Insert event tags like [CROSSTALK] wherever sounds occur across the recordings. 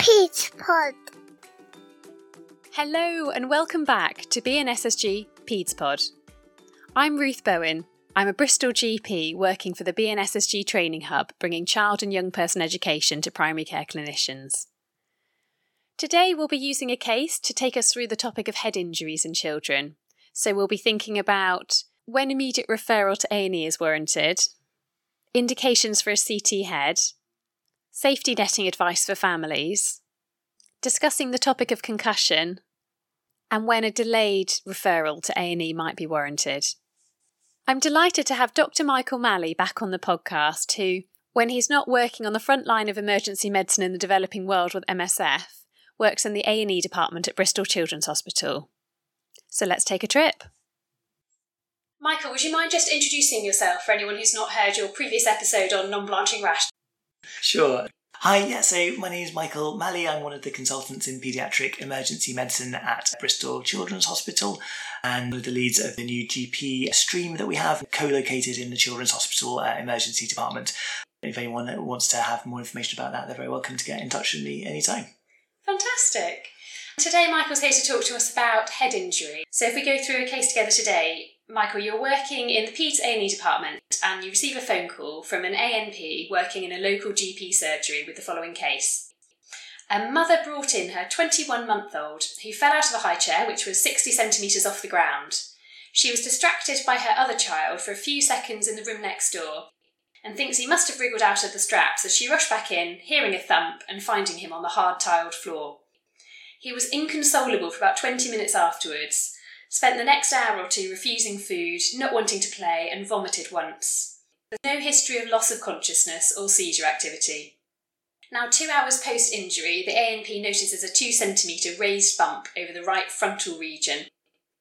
Peds Pod. Hello and welcome back to BNSSG Peds Pod. I'm Ruth Bowen. I'm a Bristol GP working for the BNSSG Training Hub, bringing child and young person education to primary care clinicians. Today we'll be using a case to take us through the topic of head injuries in children. So we'll be thinking about when immediate referral to A&E is warranted, indications for a CT head, safety netting advice for families, discussing the topic of concussion, and when a delayed referral to A&E might be warranted. I'm delighted to have Dr. Michael Malley back on the podcast who, when he's not working on the front line of emergency medicine in the developing world with MSF, works in the A&E department at Bristol Children's Hospital. So let's take a trip. Michael, would you mind just introducing yourself for anyone who's not heard your previous episode on non-blanching rash? Sure. Hi, yeah, so my name is Michael Malley. I'm one of the consultants in paediatric emergency medicine at Bristol Children's Hospital and one of the leads of the new GP stream that we have co located in the Children's Hospital uh, emergency department. If anyone wants to have more information about that, they're very welcome to get in touch with me anytime. Fantastic. Today, Michael's here to talk to us about head injury. So, if we go through a case together today, Michael, you're working in the Peds A&E department and you receive a phone call from an ANP working in a local GP surgery with the following case. A mother brought in her 21 month old who fell out of a high chair which was 60 centimetres off the ground. She was distracted by her other child for a few seconds in the room next door and thinks he must have wriggled out of the straps as she rushed back in, hearing a thump and finding him on the hard tiled floor. He was inconsolable for about 20 minutes afterwards spent the next hour or two refusing food, not wanting to play, and vomited once. There's no history of loss of consciousness or seizure activity. Now, two hours post injury, the ANP notices a two centimetre raised bump over the right frontal region.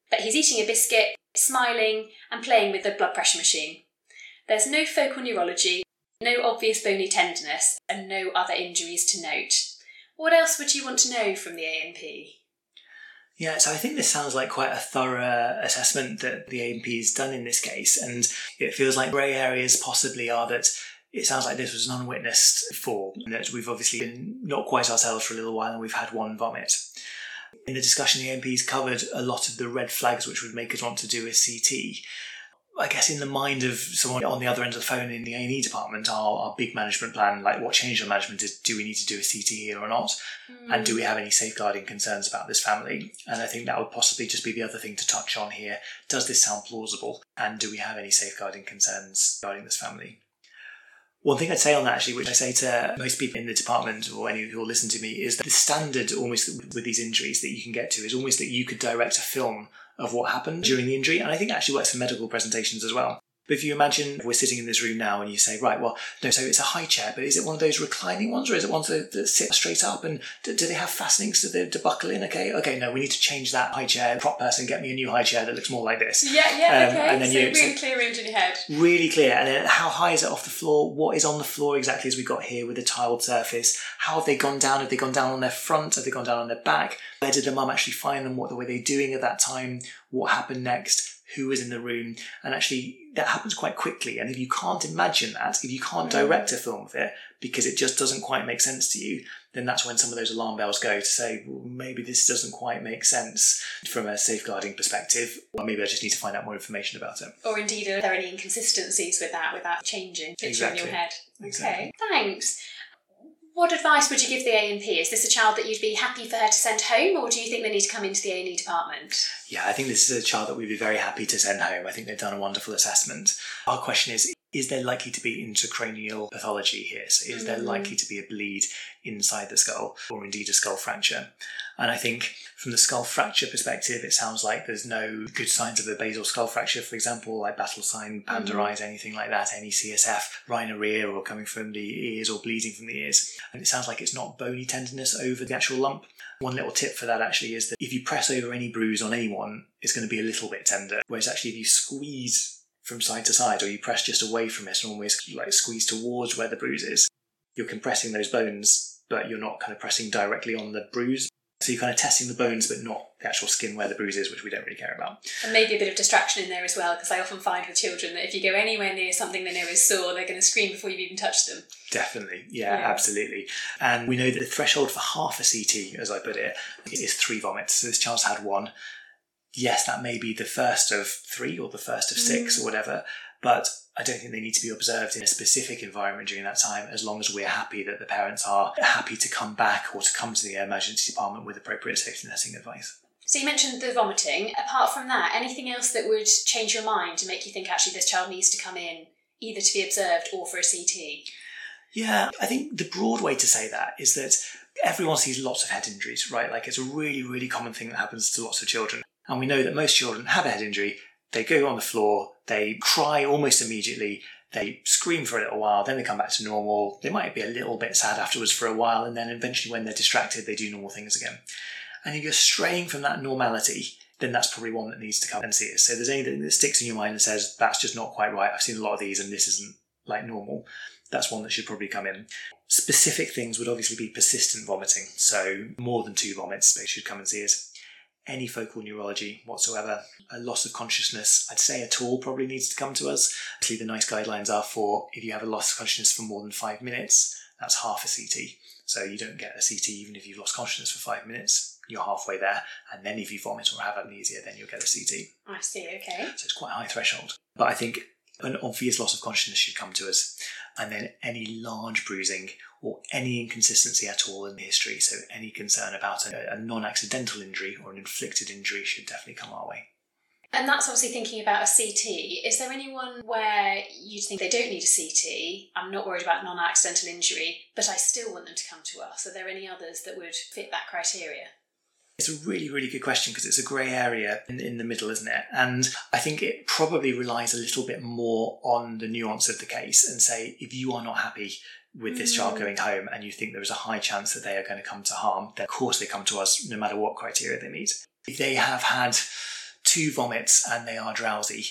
But he's eating a biscuit, smiling, and playing with the blood pressure machine. There's no focal neurology, no obvious bony tenderness, and no other injuries to note. What else would you want to know from the ANP? Yeah, so I think this sounds like quite a thorough assessment that the ANP has done in this case. And it feels like grey areas possibly are that it sounds like this was an unwitnessed fall, that we've obviously been not quite ourselves for a little while and we've had one vomit. In the discussion, the ANP's covered a lot of the red flags which would make us want to do a CT. I guess in the mind of someone on the other end of the phone in the A&E department, our, our big management plan, like what change in management is, do we need to do a CT here or not? Mm. And do we have any safeguarding concerns about this family? And I think that would possibly just be the other thing to touch on here. Does this sound plausible? And do we have any safeguarding concerns regarding this family? One thing I'd say on that, actually, which I say to most people in the department or any who will listen to me, is that the standard almost with these injuries that you can get to is almost that you could direct a film of what happened during the injury. And I think it actually works for medical presentations as well. But if you imagine we're sitting in this room now and you say, right, well, no, so it's a high chair, but is it one of those reclining ones or is it ones that, that sit straight up? And do, do they have fastenings to, the, to buckle in? Okay, okay, no, we need to change that high chair. Prop person, get me a new high chair that looks more like this. Yeah, yeah, um, okay. And then so you, really so clear image in your head. Really clear. And then how high is it off the floor? What is on the floor exactly as we got here with the tiled surface? How have they gone down? Have they gone down on their front? Have they gone down on their back? Where did the mum actually find them? What were they doing at that time? What happened next? Who was in the room, and actually that happens quite quickly. And if you can't imagine that, if you can't mm. direct a film of it because it just doesn't quite make sense to you, then that's when some of those alarm bells go to say, well, maybe this doesn't quite make sense from a safeguarding perspective, or maybe I just need to find out more information about it. Or indeed, are there any inconsistencies with that, with that changing picture exactly. in your head? Exactly. Okay, thanks. What advice would you give the ANP? Is this a child that you'd be happy for her to send home, or do you think they need to come into the A&E department? Yeah, I think this is a child that we'd be very happy to send home. I think they've done a wonderful assessment. Our question is is there likely to be intracranial pathology here? So, is mm. there likely to be a bleed inside the skull or indeed a skull fracture? And I think from the skull fracture perspective, it sounds like there's no good signs of a basal skull fracture, for example, like battle sign, panda mm. eyes, anything like that, any CSF, rhinorrhea or coming from the ears or bleeding from the ears. And it sounds like it's not bony tenderness over the actual lump. One little tip for that actually is that if you press over any bruise on anyone, it's going to be a little bit tender. Whereas actually, if you squeeze from side to side, or you press just away from it and almost like squeeze towards where the bruise is. You're compressing those bones, but you're not kind of pressing directly on the bruise. So you're kind of testing the bones, but not the actual skin where the bruise is, which we don't really care about. And maybe a bit of distraction in there as well, because I often find with children that if you go anywhere near something they know is sore, they're going to scream before you've even touched them. Definitely, yeah, Yeah. absolutely. And we know that the threshold for half a CT, as I put it, is three vomits. So this child's had one. Yes, that may be the first of three or the first of six mm. or whatever, but I don't think they need to be observed in a specific environment during that time as long as we're happy that the parents are happy to come back or to come to the emergency department with appropriate safety netting advice. So you mentioned the vomiting. Apart from that, anything else that would change your mind to make you think actually this child needs to come in either to be observed or for a CT? Yeah, I think the broad way to say that is that everyone sees lots of head injuries, right? Like it's a really, really common thing that happens to lots of children. And we know that most children have a head injury, they go on the floor, they cry almost immediately, they scream for a little while, then they come back to normal. They might be a little bit sad afterwards for a while, and then eventually, when they're distracted, they do normal things again. And if you're straying from that normality, then that's probably one that needs to come and see us. So if there's anything that sticks in your mind and says, that's just not quite right, I've seen a lot of these and this isn't like normal, that's one that should probably come in. Specific things would obviously be persistent vomiting. So more than two vomits, they should come and see us. Any focal neurology whatsoever, a loss of consciousness, I'd say at all probably needs to come to us. Actually, the NICE guidelines are for if you have a loss of consciousness for more than five minutes, that's half a CT. So you don't get a CT even if you've lost consciousness for five minutes. You're halfway there. And then if you vomit or have amnesia, then you'll get a CT. I see, okay. So it's quite a high threshold. But I think an obvious loss of consciousness should come to us. And then any large bruising or any inconsistency at all in the history, so any concern about a, a non accidental injury or an inflicted injury should definitely come our way. And that's obviously thinking about a CT. Is there anyone where you think they don't need a CT? I'm not worried about non accidental injury, but I still want them to come to us. Are there any others that would fit that criteria? It's a really, really good question because it's a grey area in, in the middle, isn't it? And I think it probably relies a little bit more on the nuance of the case and say, if you are not happy with this child Mm. going home and you think there is a high chance that they are going to come to harm, then of course they come to us no matter what criteria they meet. If they have had two vomits and they are drowsy,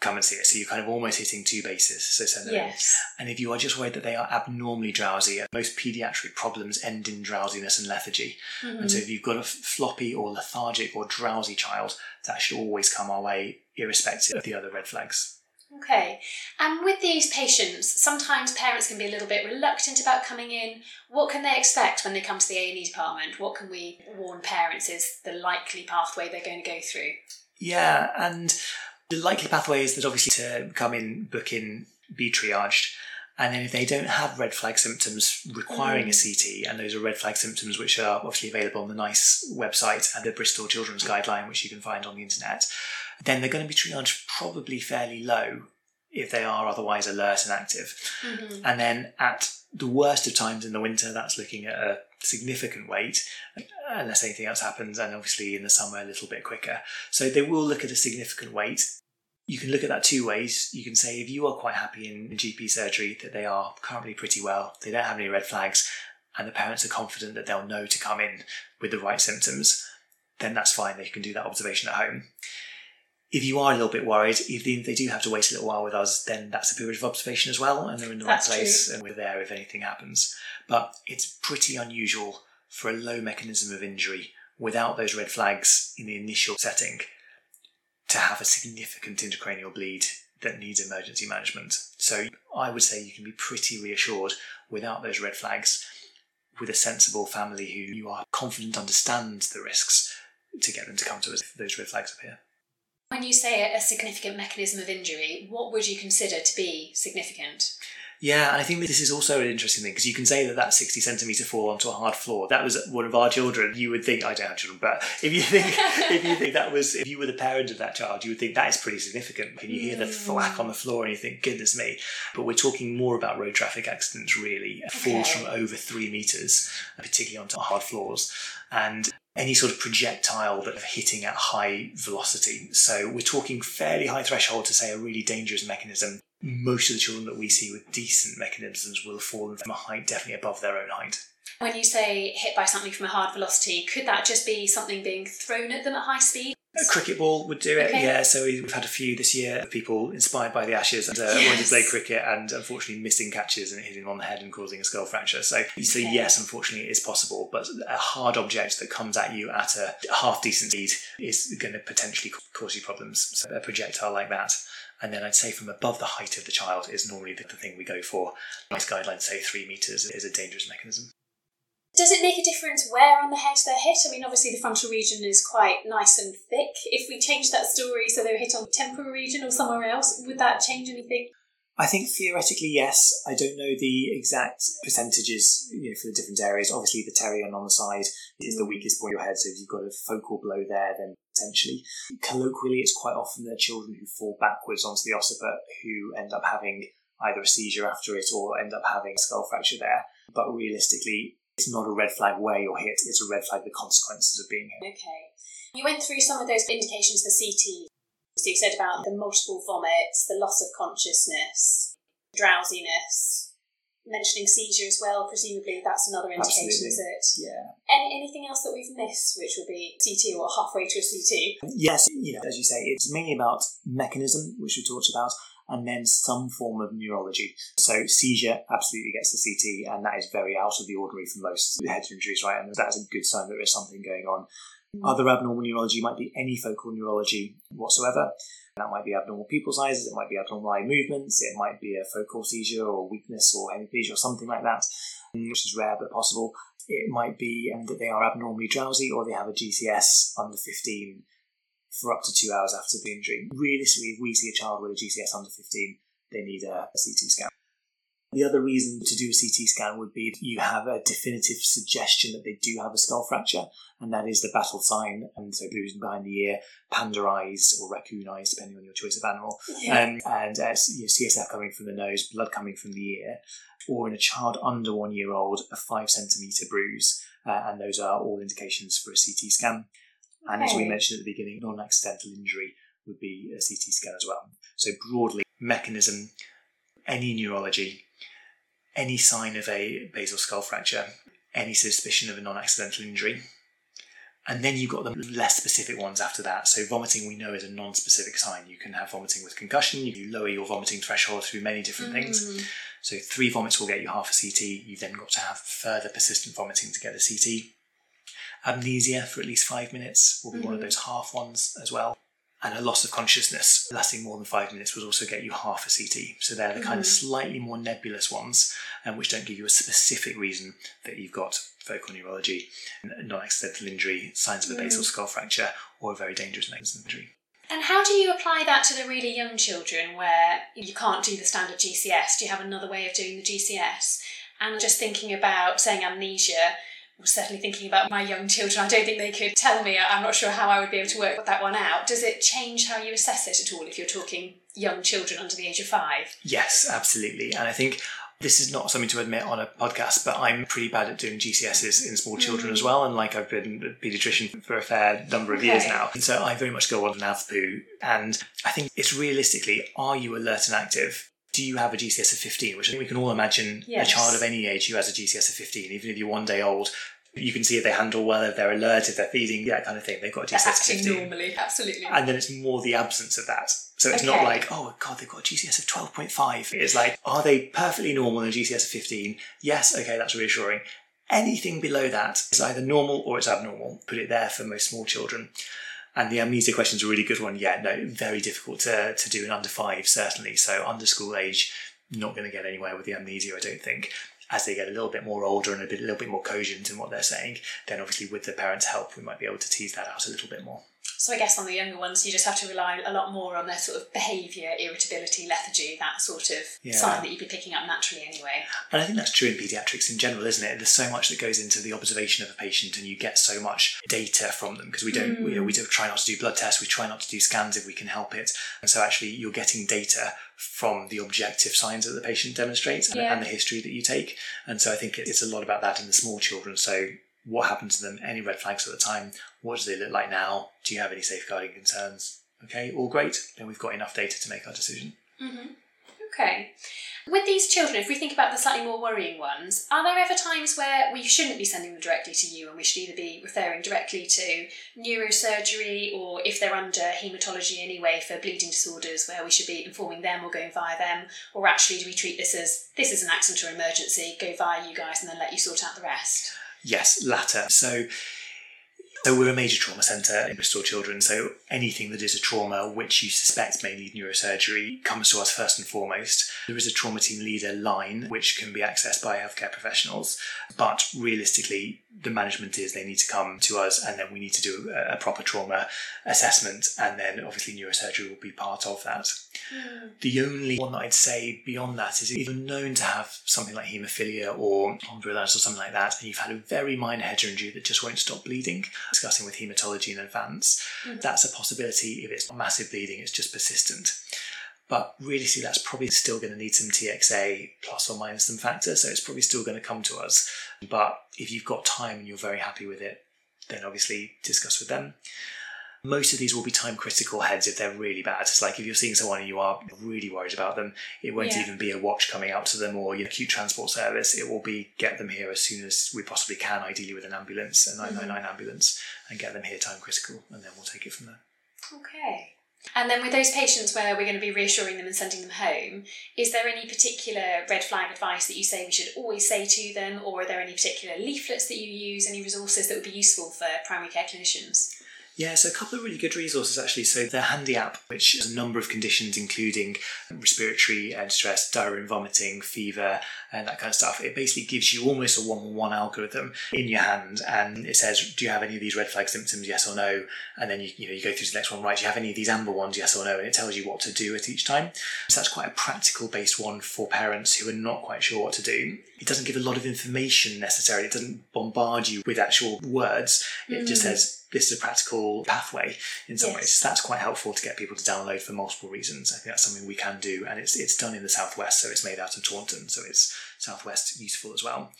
come and see it. So you're kind of almost hitting two bases. So send them in. Yes. And if you are just worried that they are abnormally drowsy, most paediatric problems end in drowsiness and lethargy. Mm-hmm. And so if you've got a floppy or lethargic or drowsy child, that should always come our way, irrespective of the other red flags. Okay. And with these patients, sometimes parents can be a little bit reluctant about coming in. What can they expect when they come to the A&E department? What can we warn parents is the likely pathway they're going to go through? Yeah, and the likely pathway is that obviously to come in, book in, be triaged. And then if they don't have red flag symptoms requiring a mm. CT, and those are red flag symptoms which are obviously available on the NICE website and the Bristol Children's Guideline, which you can find on the internet, then they're going to be triaged probably fairly low if they are otherwise alert and active. Mm-hmm. And then at the worst of times in the winter, that's looking at a significant wait, unless anything else happens, and obviously in the summer a little bit quicker. So they will look at a significant wait. You can look at that two ways. You can say if you are quite happy in GP surgery that they are currently pretty well, they don't have any red flags, and the parents are confident that they'll know to come in with the right symptoms, then that's fine. They can do that observation at home. If you are a little bit worried, if they, do have to wait a little while with us, then that's a period of observation as well, and they're in the That's right place, and we're there if anything happens. But it's pretty unusual for a low mechanism of injury without those red flags in the initial setting to have a significant intracranial bleed that needs emergency management. So I would say you can be pretty reassured without those red flags with a sensible family who you are confident understands the risks to get them to come to us if those red flags appear. When you say a significant mechanism of injury, what would you consider to be significant? Yeah, and I think this is also an interesting thing because you can say that that 60 centimetre fall onto a hard floor, that was one of our children. You would think, I don't have children, but if you think, [LAUGHS] if you think that was, if you were the parent of that child, you would think that is pretty significant. Can you hear the thwack mm. on the floor and you think, goodness me. But we're talking more about road traffic accidents, really. Falls Okay. from over three metres, particularly onto hard floors. And any sort of projectile that are hitting at high velocity. So we're talking fairly high threshold to say a really dangerous mechanism. Most of the children that we see with decent mechanisms will have fallen from a height definitely above their own height. When you say hit by something from a hard velocity, could that just be something being thrown at them at high speed? A cricket ball would do it, Okay. yeah. So we've had a few this year of people inspired by the Ashes and uh, wanting to play cricket and unfortunately missing catches and hitting them on the head and causing a skull fracture. So, so Okay. yes, unfortunately it is possible, but a hard object that comes at you at a half decent speed is going to potentially cause you problems. So a projectile like that. And then I'd say from above the height of the child is normally the, the thing we go for. NICE guidelines say three meters is a dangerous mechanism. Does it make a difference where on the head they're hit? I mean, obviously the frontal region is quite nice and thick. If we change that story so they were hit on the temporal region or somewhere else, would that change anything? I think theoretically, yes. I don't know the exact percentages you know, for the different areas. Obviously, the pterion on the side is the mm. weakest point of your head, so if you've got a focal blow there, then potentially. Colloquially, it's quite often the children who fall backwards onto the occiput who end up having either a seizure after it or end up having a skull fracture there. But realistically, it's not a red flag where you're hit, it's a red flag the consequences of being hit. Okay. You went through some of those indications for CT. So you said about the multiple vomits, the loss of consciousness, drowsiness, mentioning seizure as well. Presumably that's another indication, Absolutely. is it? Yeah. Any, anything else that we've missed, which would be CT or halfway to a CT? Yes, you know, as you say, it's mainly about mechanism, which we talked about, and then some form of neurology. So seizure absolutely gets the CT, and that is very out of the ordinary for most head injuries, right? And that's a good sign that there is something going on. Other abnormal neurology might be any focal neurology whatsoever. That might be abnormal pupil sizes, it might be abnormal eye movements, it might be a focal seizure or weakness or hemiplegia or something like that, mm, which is rare but possible. It might be um, that they are abnormally drowsy or they have a GCS under 15 for up to two hours after the injury. Realistically, if we see a child with a GCS under 15, they need a, a CT scan. The other reason to do a CT scan would be you have a definitive suggestion that they do have a skull fracture, and that is the battle sign, and so bruising behind the ear, panda eyes or raccoon eyes, depending on your choice of animal, um, and uh, CSF coming from the nose, blood coming from the ear, or in a child under one year old, a five centimetre bruise, uh, and those are all indications for a CT scan. And as we mentioned at the beginning, non accidental injury would be a CT scan as well. So, broadly, mechanism, any neurology, any sign of a basal skull fracture, any suspicion of a non accidental injury. And then you've got the less specific ones after that. So, vomiting we know is a non specific sign. You can have vomiting with concussion, you lower your vomiting threshold through many different things. Mm. So, three vomits will get you half a CT. You've then got to have further persistent vomiting to get a CT. Amnesia for at least five minutes will be one of Mhm. those half ones as well. And a loss of consciousness lasting more than five minutes would also get you half a CT. So they're the kind of Mhm. slightly more nebulous ones, and which don't give you a specific reason that you've got focal neurology, non-accidental injury, signs of a basal Mm. skull fracture, or a very dangerous mechanism injury. And how do you apply that to the really young children where you can't do the standard GCS? Do you have another way of doing the GCS? And just thinking about saying amnesia, certainly thinking about my young children. I don't think they could tell me. I'm not sure how I would be able to work that one out. Does it change how you assess it at all if you're talking young children under the age of five? Yes, absolutely. And I think this is not something to admit on a podcast, but I'm pretty bad at doing GCSs in small children Mm. as well. And like I've been a paediatrician for a fair number of years now. And so I very much go on AVPU. And I think it's realistically, are you alert and active? Do you have a GCS of 15? Which I think we can all imagine Yes. a child of any age who has a GCS of 15, even if you're one day old. You can see if they handle well, if they're alert, if they're feeding, that kind of thing. They've got a GCS of 15 normally, absolutely. and then it's more the absence of that. So it's not like, oh god, they've got a GCS of 12.5. It's like, are they perfectly normal in a GCS of 15? Yes, okay, that's reassuring. Anything below that is either normal or it's abnormal. Put it there for most small children. And the amnesia question is a really good one. Yeah, no, very difficult to, to do in under five, certainly. So under school age, not going to get anywhere with the amnesia, I don't think. As they get a little bit more older and a, bit, a little bit more cogent in what they're saying, then obviously with the parents' help, we might be able to tease that out a little bit more. So I guess on the younger ones, you just have to rely a lot more on their sort of behaviour, irritability, lethargy, that sort of Yeah. sign that you'd be picking up naturally anyway. And I think that's true in paediatrics in general, isn't it? There's so much that goes into the observation of a patient, and you get so much data from them because we don't, we, mm. we don't try not to do blood tests, we try not to do scans if we can help it. And so actually, you're getting data from the objective signs that the patient demonstrates and, Yeah. and the history that you take. And so I think it's a lot about that in the small children. So what happened to them? Any red flags at the time? What do they look like now? Do you have any safeguarding concerns? Okay, all great. Then we've got enough data to make our decision. Mm-hmm. Okay. With these children, if we think about the slightly more worrying ones, are there ever times where we shouldn't be sending them directly to you and we should either be referring directly to neurosurgery or if they're under haematology anyway for bleeding disorders where we should be informing them or going via them? Or actually, do we treat this as this is an accident or emergency, go via you guys and then let you sort out the rest? Yes, latter. So so we're a major trauma centre in Bristol Children. So anything that is a trauma which you suspect may need neurosurgery comes to us first and foremost. There is a trauma team leader line which can be accessed by healthcare professionals, but realistically, the management is they need to come to us and then we need to do a, proper trauma assessment, and then obviously neurosurgery will be part of that. Mm. The only one that I'd say beyond that is if you're known to have something like haemophilia or chondrolitis or something like that, and you've had a very minor head injury that just won't stop bleeding, discussing with haematology in advance, mm. that's a possibility if it's not massive bleeding, it's just persistent. But really, see, that's probably still going to need some TXA plus or minus some factor, so it's probably still going to come to us. But if you've got time and you're very happy with it, then obviously discuss with them. Most of these will be time critical heads if they're really bad. It's like if you're seeing someone and you are really worried about them, it won't yeah. even be a WATCh coming out to them or your acute transport service. It will be get them here as soon as we possibly can, ideally with an ambulance, a 999 mm-hmm. ambulance, and get them here time critical, and then we'll take it from there. Okay. And then with those patients where we're going to be reassuring them and sending them home, is there any particular red flag advice that you say we should always say to them, or are there any particular leaflets that you use, any resources that would be useful for primary care clinicians? Yeah, so a couple of really good resources actually. So the HANDi app, which has a number of conditions, including respiratory and stress, diarrhea and vomiting, fever, and that kind of stuff. It basically gives you almost a one-on-one algorithm in your hand, and it says, "Do you have any of these red flag symptoms? Yes or no?" And then you you know you go through to the next one. Right? Do you have any of these amber ones? Yes or no? And it tells you what to do at each time. So that's quite a practical based one for parents who are not quite sure what to do. It doesn't give a lot of information necessarily. It doesn't bombard you with actual words. It mm. just says this is a practical pathway in some yes. ways. That's quite helpful to get people to download for multiple reasons. I think that's something we can do, and it's it's done in the southwest, so it's made out of Taunton, so it's southwest useful as well.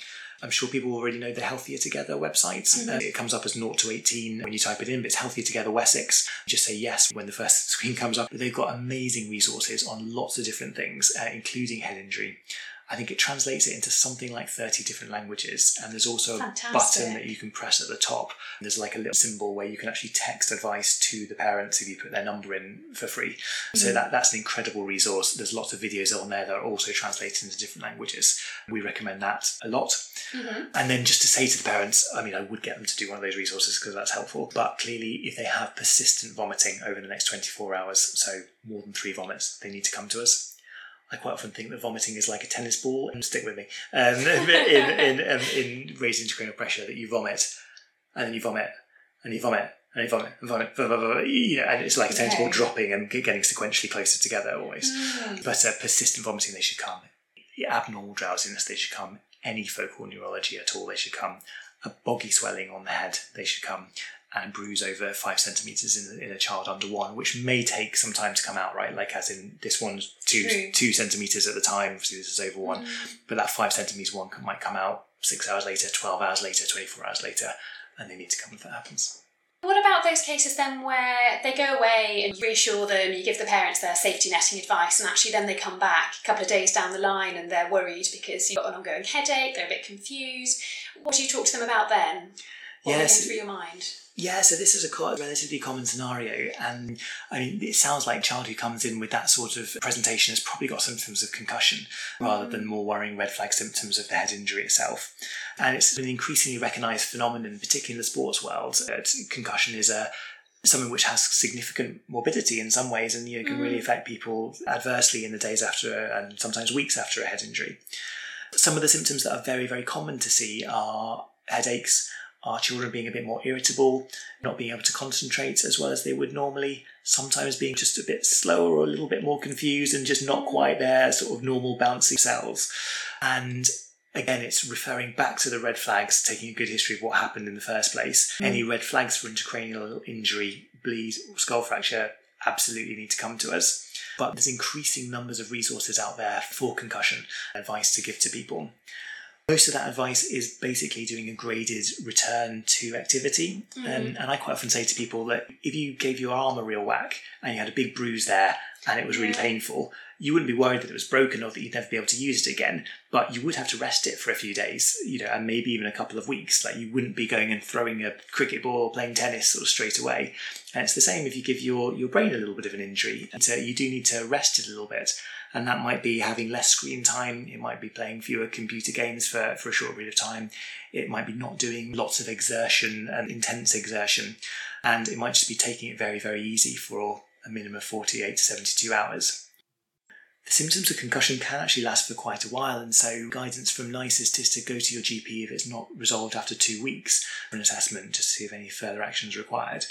I'm sure people already know the Healthier Together website. Mm-hmm. Uh, it comes up as 0 to 18 when you type it in, but it's Healthier Together Wessex. Just say yes when the first [LAUGHS] screen comes up. But they've got amazing resources on lots of different things, uh, including head injury. I think it translates it into something like 30 different languages. And there's also Fantastic. a button that you can press at the top. There's like a little symbol where you can actually text advice to the parents if you put their number in for free. Mm-hmm. So that, that's an incredible resource. There's lots of videos on there that are also translated into different languages. We recommend that a lot. Mm-hmm. And then just to say to the parents, I mean, I would get them to do one of those resources because that's helpful. But clearly, if they have persistent vomiting over the next 24 hours, so more than three vomits, they need to come to us. I quite often think that vomiting is like a tennis ball, and stick with me, um, [LAUGHS] in, in, um, in raising intracranial pressure, that you vomit, and then you vomit, and you vomit, and you vomit, and vomit, vomit, vomit you know, and it's like a tennis okay. ball dropping and getting sequentially closer together always. Mm. But uh, persistent vomiting, they should come. Abnormal drowsiness, they should come. Any focal neurology at all, they should come. A boggy swelling on the head, they should come and bruise over five centimeters in, in a child under one, which may take some time to come out, right? Like as in this one's two True. two centimeters at the time. Obviously, this is over one, mm. but that five centimeters one might come out six hours later, twelve hours later, twenty four hours later, and they need to come if that happens. What about those cases then where they go away and you reassure them, you give the parents their safety netting advice, and actually then they come back a couple of days down the line and they're worried because you've got an ongoing headache, they're a bit confused. What do you talk to them about then? What yes. through your mind? Yeah, so this is a relatively common scenario, and I mean, it sounds like a child who comes in with that sort of presentation has probably got symptoms of concussion mm. rather than more worrying red flag symptoms of the head injury itself. And it's an increasingly recognised phenomenon, particularly in the sports world, that concussion is a something which has significant morbidity in some ways, and you know, can mm. really affect people adversely in the days after and sometimes weeks after a head injury. Some of the symptoms that are very, very common to see are headaches our children being a bit more irritable, not being able to concentrate as well as they would normally, sometimes being just a bit slower or a little bit more confused and just not quite their sort of normal bouncy selves. And again, it's referring back to the red flags, taking a good history of what happened in the first place. Mm. Any red flags for intracranial injury, bleed, or skull fracture absolutely need to come to us. But there's increasing numbers of resources out there for concussion advice to give to people. Most of that advice is basically doing a graded return to activity. And, and I quite often say to people that if you gave your arm a real whack and you had a big bruise there and it was really painful, you wouldn't be worried that it was broken or that you'd never be able to use it again. But you would have to rest it for a few days, you know, and maybe even a couple of weeks. Like you wouldn't be going and throwing a cricket ball or playing tennis sort of straight away. And it's the same if you give your, your brain a little bit of an injury. And so you do need to rest it a little bit. And that might be having less screen time. It might be playing fewer computer games for, for a short period of time. It might be not doing lots of exertion and intense exertion. And it might just be taking it very, very easy for a minimum of 48 to 72 hours. The symptoms of concussion can actually last for quite a while, and so guidance from NICEST is to go to your GP if it's not resolved after two weeks for an assessment to see if any further action is required.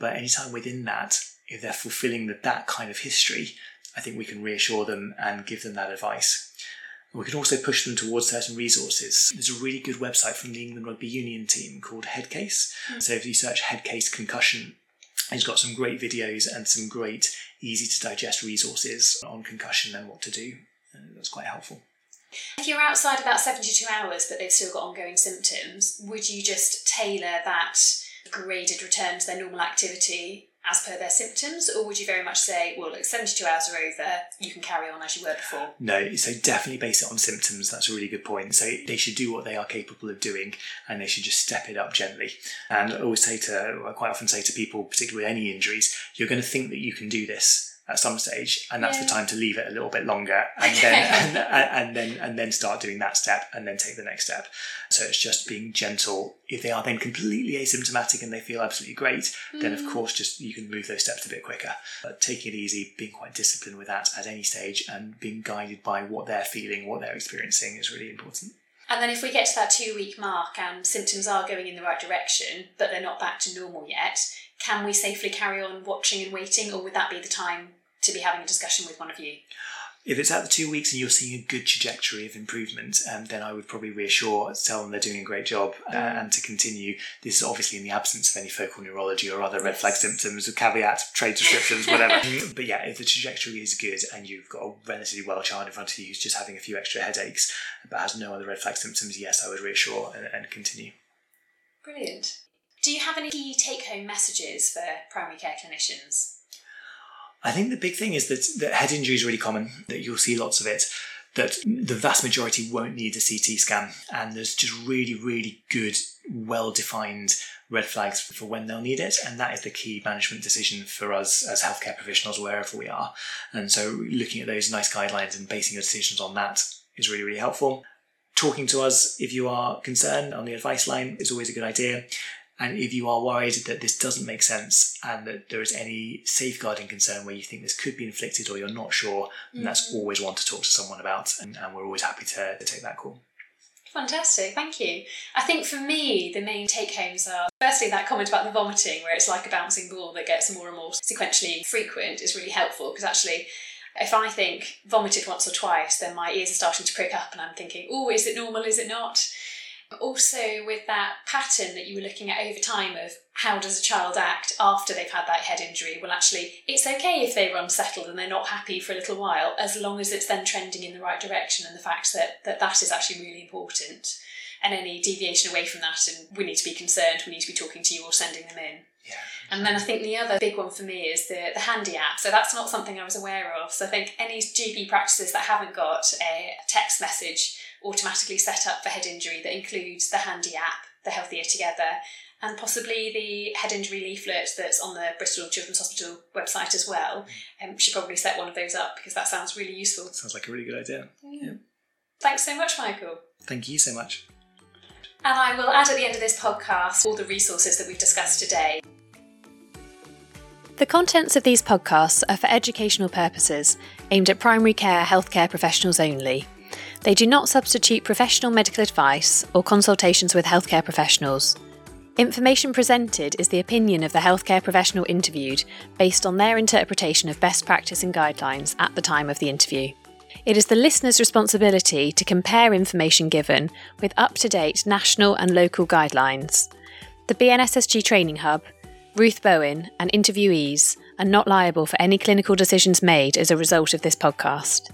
But anytime within that, if they're fulfilling that, that kind of history, I think we can reassure them and give them that advice. We can also push them towards certain resources. There's a really good website from the England Rugby Union team called Headcase. Hmm. So if you search Headcase concussion, it's got some great videos and some great, easy to digest resources on concussion and what to do. And that's quite helpful. If you're outside about 72 hours but they've still got ongoing symptoms, would you just tailor that graded return to their normal activity as per their symptoms, or would you very much say, well, look, 72 hours are over, you can carry on as you were before? No, so definitely base it on symptoms. That's a really good point. So they should do what they are capable of doing and they should just step it up gently. And I always say to, I quite often say to people, particularly with any injuries, you're going to think that you can do this at some stage and that's Yeah. the time to leave it a little bit longer [LAUGHS] and Okay. then and, and then and then start doing that step and then take the next step. So it's just being gentle. If they are then completely asymptomatic and they feel absolutely great then of mm. course just you can move those steps a bit quicker. But taking it easy being quite disciplined with that at any stage and being guided by what they're feeling what they're experiencing is really important. And then if we get to that two week mark and symptoms are going in the right direction, but they're not back to normal yet, can we safely carry on watching and waiting, or would that be the time to be having a discussion with one of you? if it's at the two weeks and you're seeing a good trajectory of improvement, um, then I would probably reassure, tell them they're doing a great job uh, and to continue. This is obviously in the absence of any focal neurology or other red flag symptoms symptoms, caveat, trade descriptions, whatever. [LAUGHS] but yeah, if the trajectory is good and you've got a relatively well child in front of you who's just having a few extra headaches but has no other red flag symptoms, yes, I would reassure and, and continue. Brilliant. Do you have any key take home messages for primary care clinicians? I think the big thing is that, that head injury is really common, that you'll see lots of it, that the vast majority won't need a CT scan. And there's just really, really good, well defined red flags for when they'll need it. And that is the key management decision for us as healthcare professionals, wherever we are. And so looking at those NICE guidelines and basing your decisions on that is really, really helpful. Talking to us if you are concerned on the advice line is always a good idea. And if you are worried that this doesn't make sense and that there is any safeguarding concern where you think this could be inflicted or you're not sure, then that's mm. always one to talk to someone about. And, and we're always happy to, to take that call. Fantastic, thank you. I think for me, the main take homes are firstly that comment about the vomiting, where it's like a bouncing ball that gets more and more sequentially frequent, is really helpful because actually, if I think vomited once or twice, then my ears are starting to prick up and I'm thinking, oh, is it normal? Is it not? Also, with that pattern that you were looking at over time of how does a child act after they've had that head injury? Well, actually, it's okay if they're unsettled and they're not happy for a little while, as long as it's then trending in the right direction. And the fact that that, that is actually really important. And any deviation away from that, and we need to be concerned, we need to be talking to you or sending them in. Yeah. And then I think the other big one for me is the, the HANDi app. So that's not something I was aware of. So I think any GP practices that haven't got a text message automatically set up for head injury that includes the HANDi app, the Healthier Together, and possibly the head injury leaflet that's on the Bristol Children's Hospital website as well. Um, should probably set one of those up because that sounds really useful. Sounds like a really good idea. Thanks so much, Michael. Thank you so much. And I will add at the end of this podcast all the resources that we've discussed today. The contents of these podcasts are for educational purposes, aimed at primary care healthcare professionals only. They do not substitute professional medical advice or consultations with healthcare professionals. Information presented is the opinion of the healthcare professional interviewed based on their interpretation of best practice and guidelines at the time of the interview. It is the listener's responsibility to compare information given with up to date national and local guidelines. The BNSSG Training Hub, Ruth Bowen, and interviewees are not liable for any clinical decisions made as a result of this podcast.